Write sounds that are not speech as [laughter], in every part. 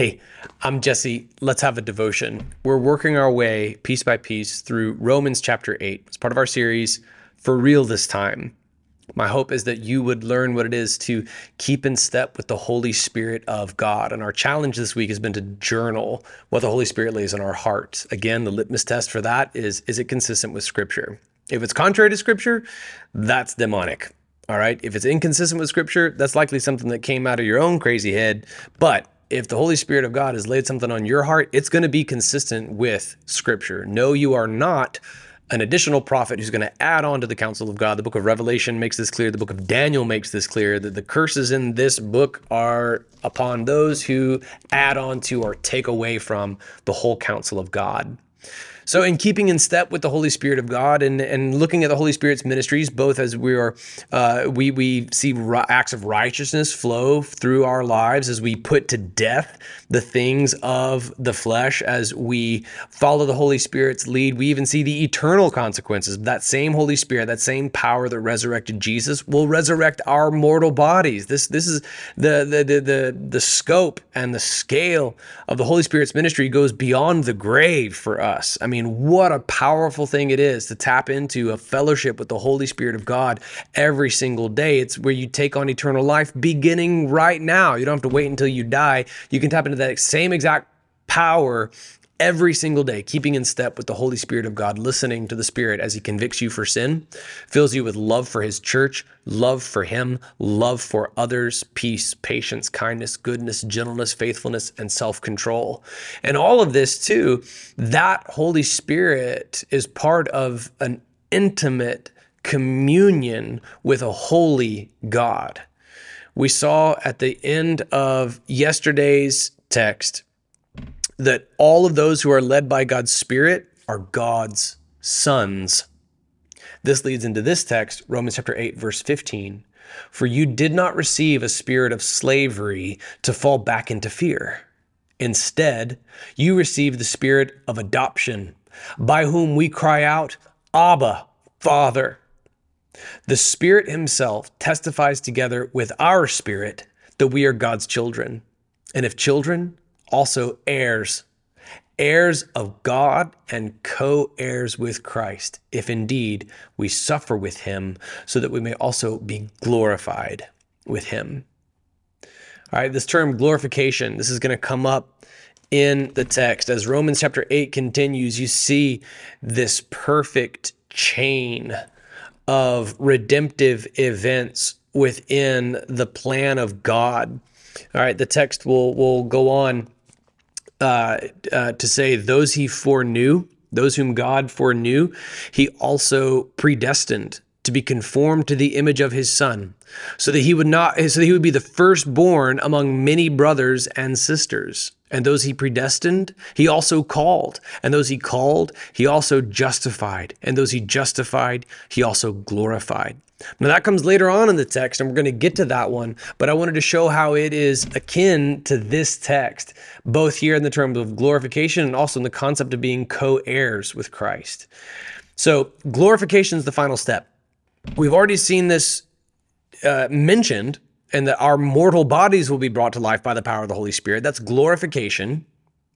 Hey, I'm Jesse. Let's have a devotion. We're working our way piece by piece through Romans chapter 8. It's part of our series, For Real This Time. My hope is that you would learn what it is to keep in step with the Holy Spirit of God. And our challenge this week has been to journal what the Holy Spirit lays on our heart. Again, the litmus test for that is is it consistent with Scripture? If it's contrary to Scripture, that's demonic. All right. If it's inconsistent with Scripture, that's likely something that came out of your own crazy head. But if the Holy Spirit of God has laid something on your heart, it's going to be consistent with Scripture. No, you are not an additional prophet who's going to add on to the counsel of God. The book of Revelation makes this clear. The book of Daniel makes this clear that the curses in this book are upon those who add on to or take away from the whole counsel of God. So, in keeping in step with the Holy Spirit of God and, and looking at the Holy Spirit's ministries, both as we are uh, we we see acts of righteousness flow through our lives as we put to death the things of the flesh, as we follow the Holy Spirit's lead, we even see the eternal consequences. That same Holy Spirit, that same power that resurrected Jesus, will resurrect our mortal bodies. This this is the the the the, the scope and the scale of the Holy Spirit's ministry goes beyond the grave for us. I mean mean, what a powerful thing it is to tap into a fellowship with the Holy Spirit of God every single day. It's where you take on eternal life beginning right now. You don't have to wait until you die. You can tap into that same exact power every single day, keeping in step with the Holy Spirit of God, listening to the Spirit as He convicts you for sin, fills you with love for His church, love for Him, love for others, peace, patience, kindness, goodness, gentleness, faithfulness, and self control. And all of this, too, that Holy Spirit is part of an intimate communion with a holy God. We saw at the end of yesterday's text that all of those who are led by God's Spirit are God's sons. This leads into this text, Romans chapter 8, verse 15. For you did not receive a spirit of slavery to fall back into fear. Instead, you received the spirit of adoption, by whom we cry out, Abba, Father. The Spirit Himself testifies together with our spirit that we are God's children. And if children, also heirs, heirs of God and co heirs with Christ, if indeed we suffer with him, so that we may also be glorified with him. All right, this term glorification, this is going to come up in the text. As Romans chapter 8 continues, you see this perfect chain of redemptive events within the plan of God. All right, the text will will go on uh, uh, to say those he foreknew, those whom God foreknew, he also predestined to be conformed to the image of his son, so that he would not, so that he would be the firstborn among many brothers and sisters. And those he predestined, he also called. And those he called, he also justified. And those he justified, he also glorified. Now, that comes later on in the text, and we're going to get to that one, but I wanted to show how it is akin to this text, both here in the terms of glorification and also in the concept of being co heirs with Christ. So, glorification is the final step. We've already seen this uh, mentioned, and that our mortal bodies will be brought to life by the power of the Holy Spirit. That's glorification.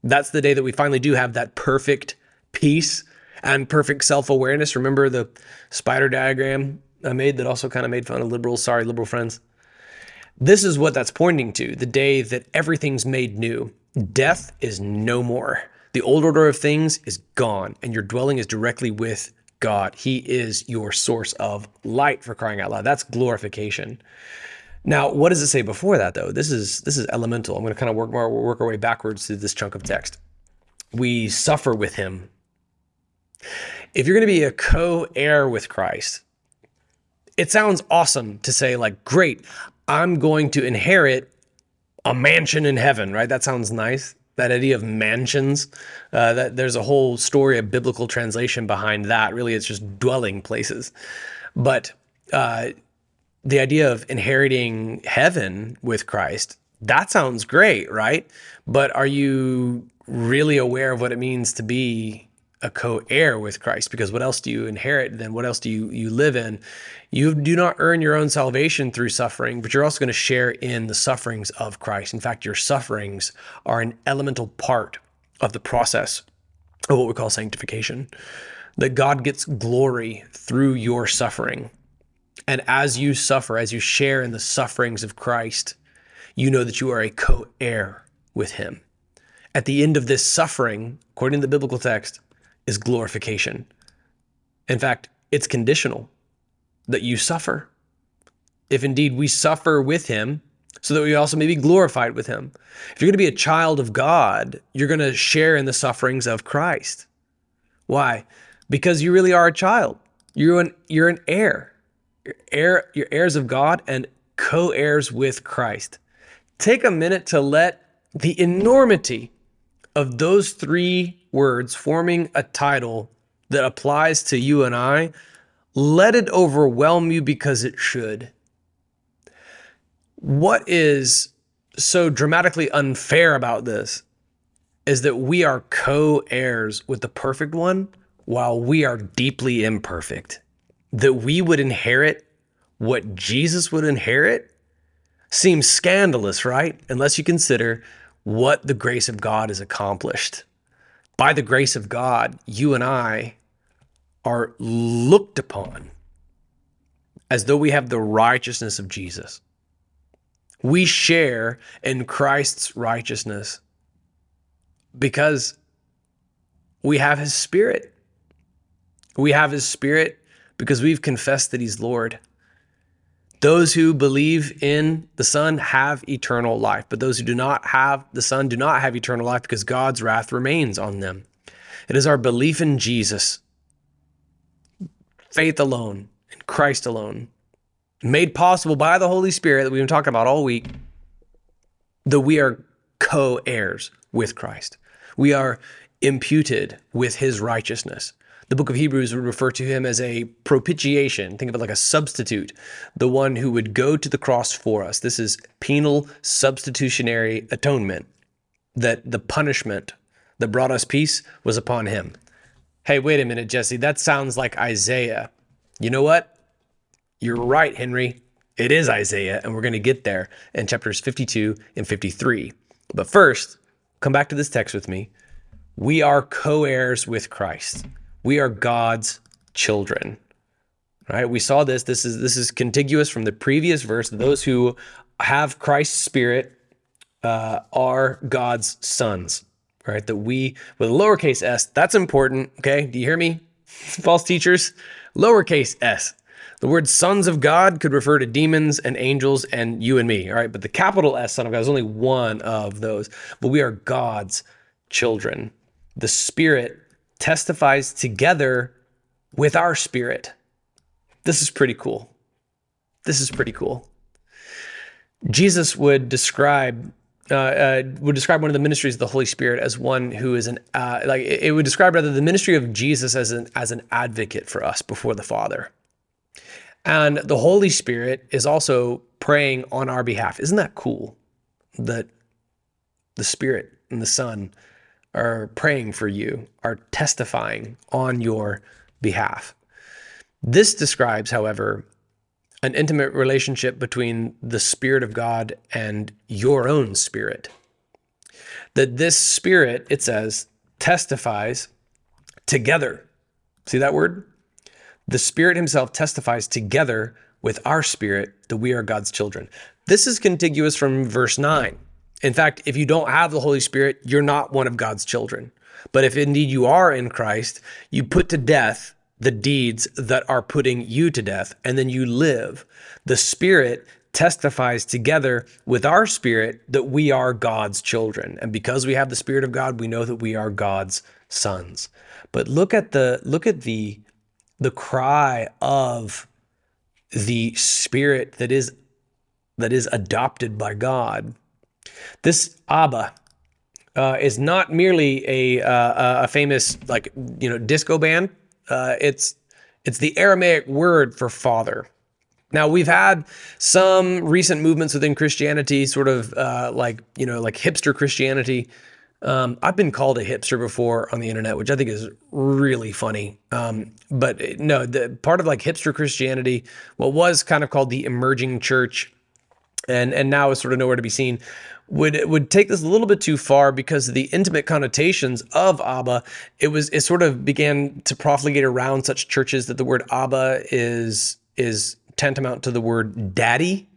That's the day that we finally do have that perfect peace and perfect self awareness. Remember the spider diagram I made that also kind of made fun of liberals. Sorry, liberal friends. This is what that's pointing to the day that everything's made new. Death is no more. The old order of things is gone, and your dwelling is directly with God. He is your source of light for crying out loud. That's glorification. Now, what does it say before that though? This is this is elemental. I'm going to kind of work our, work our way backwards through this chunk of text. We suffer with him. If you're going to be a co-heir with Christ, it sounds awesome to say, like, great, I'm going to inherit a mansion in heaven, right? That sounds nice. That idea of mansions, uh, that there's a whole story of biblical translation behind that. Really, it's just dwelling places. But uh, the idea of inheriting heaven with Christ, that sounds great, right? But are you really aware of what it means to be a co-heir with Christ because what else do you inherit then what else do you you live in? You do not earn your own salvation through suffering but you're also going to share in the sufferings of Christ. In fact your sufferings are an elemental part of the process of what we call sanctification that God gets glory through your suffering. And as you suffer as you share in the sufferings of Christ you know that you are a co-heir with him. At the end of this suffering according to the biblical text is glorification. In fact, it's conditional that you suffer. If indeed we suffer with him, so that we also may be glorified with him. If you're going to be a child of God, you're going to share in the sufferings of Christ. Why? Because you really are a child. You're an you're an heir. You're heir you're heirs of God and co-heirs with Christ. Take a minute to let the enormity of those three words forming a title that applies to you and I, let it overwhelm you because it should. What is so dramatically unfair about this is that we are co heirs with the perfect one while we are deeply imperfect. That we would inherit what Jesus would inherit seems scandalous, right? Unless you consider what the grace of God has accomplished. By the grace of God, you and I are looked upon as though we have the righteousness of Jesus. We share in Christ's righteousness because we have his spirit. We have his spirit because we've confessed that he's Lord. Those who believe in the Son have eternal life, but those who do not have the Son do not have eternal life because God's wrath remains on them. It is our belief in Jesus, faith alone, in Christ alone, made possible by the Holy Spirit that we've been talking about all week, that we are co heirs with Christ. We are imputed with his righteousness. The book of Hebrews would refer to him as a propitiation. Think of it like a substitute, the one who would go to the cross for us. This is penal substitutionary atonement, that the punishment that brought us peace was upon him. Hey, wait a minute, Jesse. That sounds like Isaiah. You know what? You're right, Henry. It is Isaiah, and we're going to get there in chapters 52 and 53. But first, come back to this text with me. We are co heirs with Christ. We are God's children. Right? We saw this. This is this is contiguous from the previous verse. Those who have Christ's spirit uh, are God's sons. Right? That we with lowercase s. That's important. Okay. Do you hear me? [laughs] False teachers. Lowercase s. The word sons of God could refer to demons and angels and you and me. All right. But the capital S, son of God, is only one of those. But we are God's children. The Spirit testifies together with our spirit. This is pretty cool. This is pretty cool. Jesus would describe uh, uh, would describe one of the ministries of the Holy Spirit as one who is an uh, like it would describe rather the ministry of Jesus as an as an advocate for us before the Father, and the Holy Spirit is also praying on our behalf. Isn't that cool? That the Spirit and the Son are praying for you, are testifying on your behalf. This describes, however, an intimate relationship between the Spirit of God and your own spirit. That this Spirit, it says, testifies together. See that word? The Spirit Himself testifies together with our spirit that we are God's children. This is contiguous from verse 9. In fact, if you don't have the Holy Spirit, you're not one of God's children. But if indeed you are in Christ, you put to death the deeds that are putting you to death, and then you live. The Spirit testifies together with our spirit that we are God's children. And because we have the Spirit of God, we know that we are God's sons. But look at the look at the the cry of the spirit that is that is adopted by God this Abba uh, is not merely a uh, a famous like you know disco band. Uh, it's it's the Aramaic word for father. Now we've had some recent movements within Christianity, sort of uh, like you know like hipster Christianity, Um, I've been called a hipster before on the internet, which I think is really funny. Um, but no, the part of like hipster Christianity, what was kind of called the emerging church, and and now is sort of nowhere to be seen, would would take this a little bit too far because of the intimate connotations of Abba. It was it sort of began to profligate around such churches that the word Abba is is tantamount to the word daddy,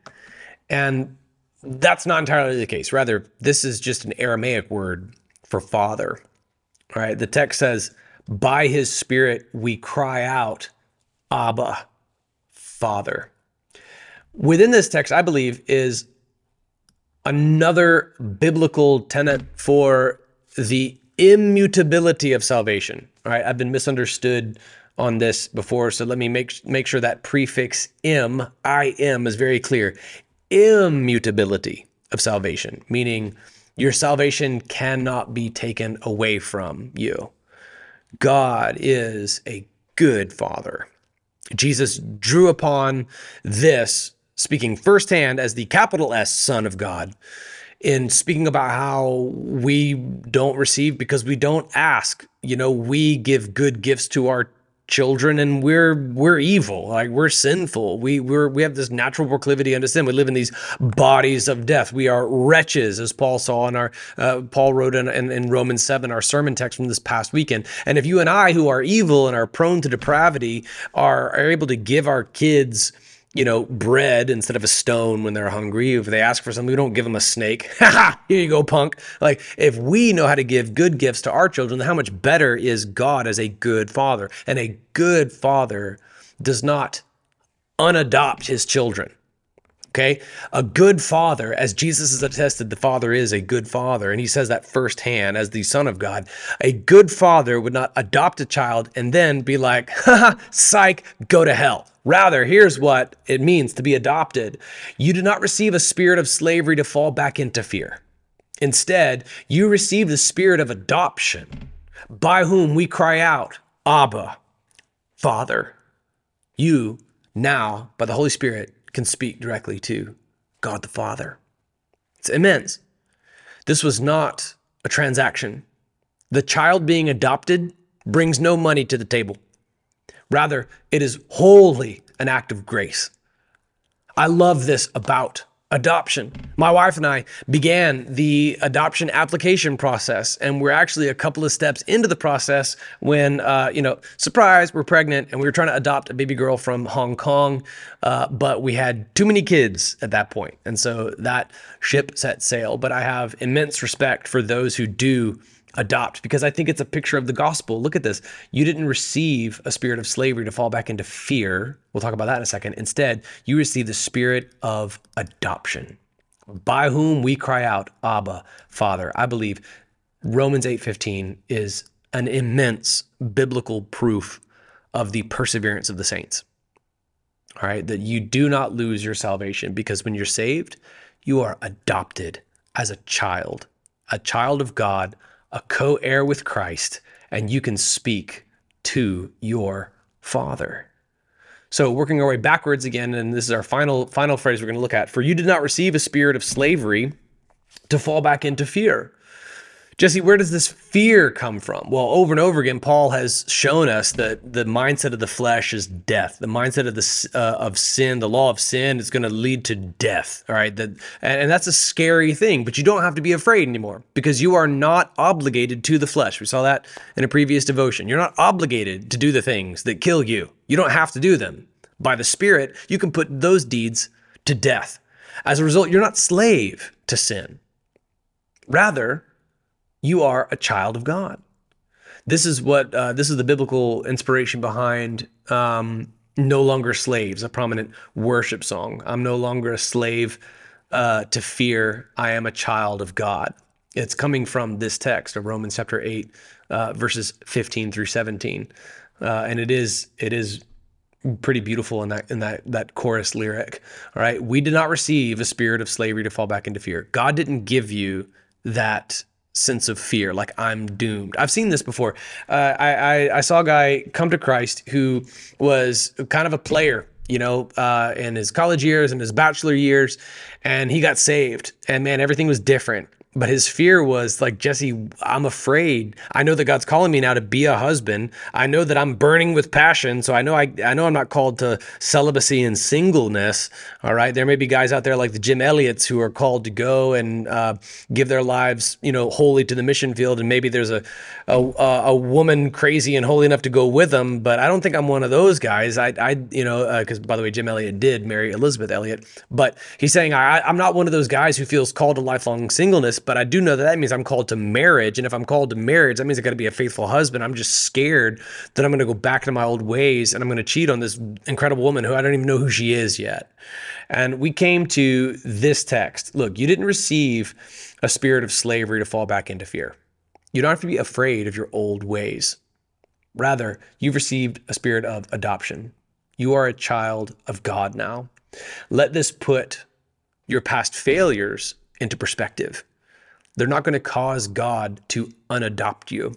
and that's not entirely the case. Rather, this is just an Aramaic word for father. Right? The text says, "By His Spirit we cry out, Abba, Father." Within this text, I believe is another biblical tenet for the immutability of salvation. All right, I've been misunderstood on this before, so let me make make sure that prefix "im" I am is very clear. Immutability of salvation, meaning your salvation cannot be taken away from you. God is a good father. Jesus drew upon this speaking firsthand as the capital S Son of God, in speaking about how we don't receive because we don't ask. You know, we give good gifts to our children and we're we're evil like we're sinful. We we're we have this natural proclivity unto sin. We live in these bodies of death. We are wretches as paul saw in our uh, paul wrote in, in, in romans 7 our sermon text from this past weekend. And if you and i who are evil and are prone to depravity are, are able to give our kids you know, bread instead of a stone when they're hungry. If they ask for something, we don't give them a snake. [laughs] Ha ha, Here you go, punk. Like, if we know how to give good gifts to our children, how much better is God as a good father? And a good father does not unadopt his children. Okay. A good father, as Jesus has attested, the father is a good father. And he says that firsthand as the son of God. A good father would not adopt a child and then be like, [laughs] haha, psych, go to hell. Rather, here's what it means to be adopted. You do not receive a spirit of slavery to fall back into fear. Instead, you receive the spirit of adoption, by whom we cry out, Abba, Father. You now, by the Holy Spirit, can speak directly to God the Father. It's immense. This was not a transaction. The child being adopted brings no money to the table. Rather, it is wholly an act of grace. I love this about adoption. My wife and I began the adoption application process, and we're actually a couple of steps into the process when, uh, you know, surprise, we're pregnant, and we were trying to adopt a baby girl from Hong Kong, uh, but we had too many kids at that point, and so that ship set sail. But I have immense respect for those who do adopt because I think it's a picture of the gospel. Look at this. You didn't receive a spirit of slavery to fall back into fear. We'll talk about that in a second. Instead, you receive the spirit of adoption, by whom we cry out, Abba, Father. I believe Romans 8:15 is an immense biblical proof of the perseverance of the saints. All right, that you do not lose your salvation because when you're saved, you are adopted as a child, a child of God a co heir with Christ, and you can speak to your Father. So, working our way backwards again, and this is our final final phrase we're going to look at. For you did not receive a spirit of slavery to fall back into fear. Jesse, where does this fear come from? Well, over and over again, Paul has shown us that the mindset of the flesh is death. The mindset of the uh, of sin, the law of sin, is going to lead to death. All right, that and, and that's a scary thing. But you don't have to be afraid anymore because you are not obligated to the flesh. We saw that in a previous devotion. You're not obligated to do the things that kill you. You don't have to do them. By the Spirit, you can put those deeds to death. As a result, you're not slave to sin. Rather, you are a child of God. This is what uh, this is the biblical inspiration behind um, "No Longer Slaves," a prominent worship song. I'm no longer a slave uh, to fear. I am a child of God. It's coming from this text of Romans chapter eight, uh, verses 15 through 17, uh, and it is it is pretty beautiful in that in that that chorus lyric. All right, we did not receive a spirit of slavery to fall back into fear. God didn't give you that sense of fear, like I'm doomed. I've seen this before. Uh, I, I, I saw a guy come to Christ who was kind of a player, you know, uh, in his college years and his bachelor years, and he got saved. And man, everything was different. But his fear was like, Jesse, I'm afraid. I know that God's calling me now to be a husband. I know that I'm burning with passion. So I know I, I know I'm not called to celibacy and singleness. All right. There may be guys out there like the Jim Elliots who are called to go and uh, give their lives, you know, wholly to the mission field. And maybe there's a, a, a woman crazy and holy enough to go with them. But I don't think I'm one of those guys. I, I you know, because uh, by the way, Jim Elliot did marry Elisabeth Elliot. But he's saying, I, I'm not one of those guys who feels called to lifelong singleness but I do know that that means I'm called to marriage. And if I'm called to marriage, that means I got to be a faithful husband. I'm just scared that I'm going to go back to my old ways and I'm going to cheat on this incredible woman who I don't even know who she is yet. And we came to this text. Look, you didn't receive a spirit of slavery to fall back into fear. You don't have to be afraid of your old ways. Rather, you've received a spirit of adoption. You are a child of God now. Let this put your past failures into perspective. They're not going to cause God to unadopt you.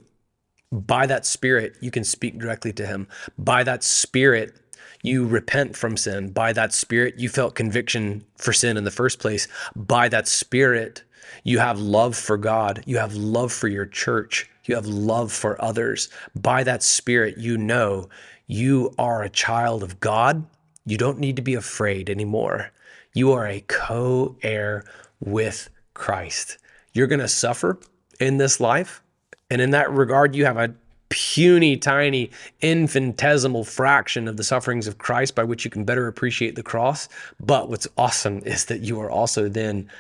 By that spirit, you can speak directly to him. By that spirit, you repent from sin. By that spirit, you felt conviction for sin in the first place. By that spirit, you have love for God. You have love for your church. You have love for others. By that spirit, you know you are a child of God. You don't need to be afraid anymore. You are a co heir with Christ you're going to suffer in this life. And in that regard, you have a puny, tiny, infinitesimal fraction of the sufferings of Christ by which you can better appreciate the cross. But what's awesome [laughs] is that you are also then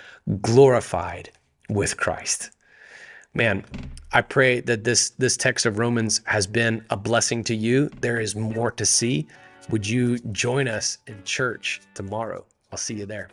glorified with Christ. Man, I pray that this this text of Romans has been a blessing to you. There is more to see. Would you join us in church tomorrow? I'll see you there.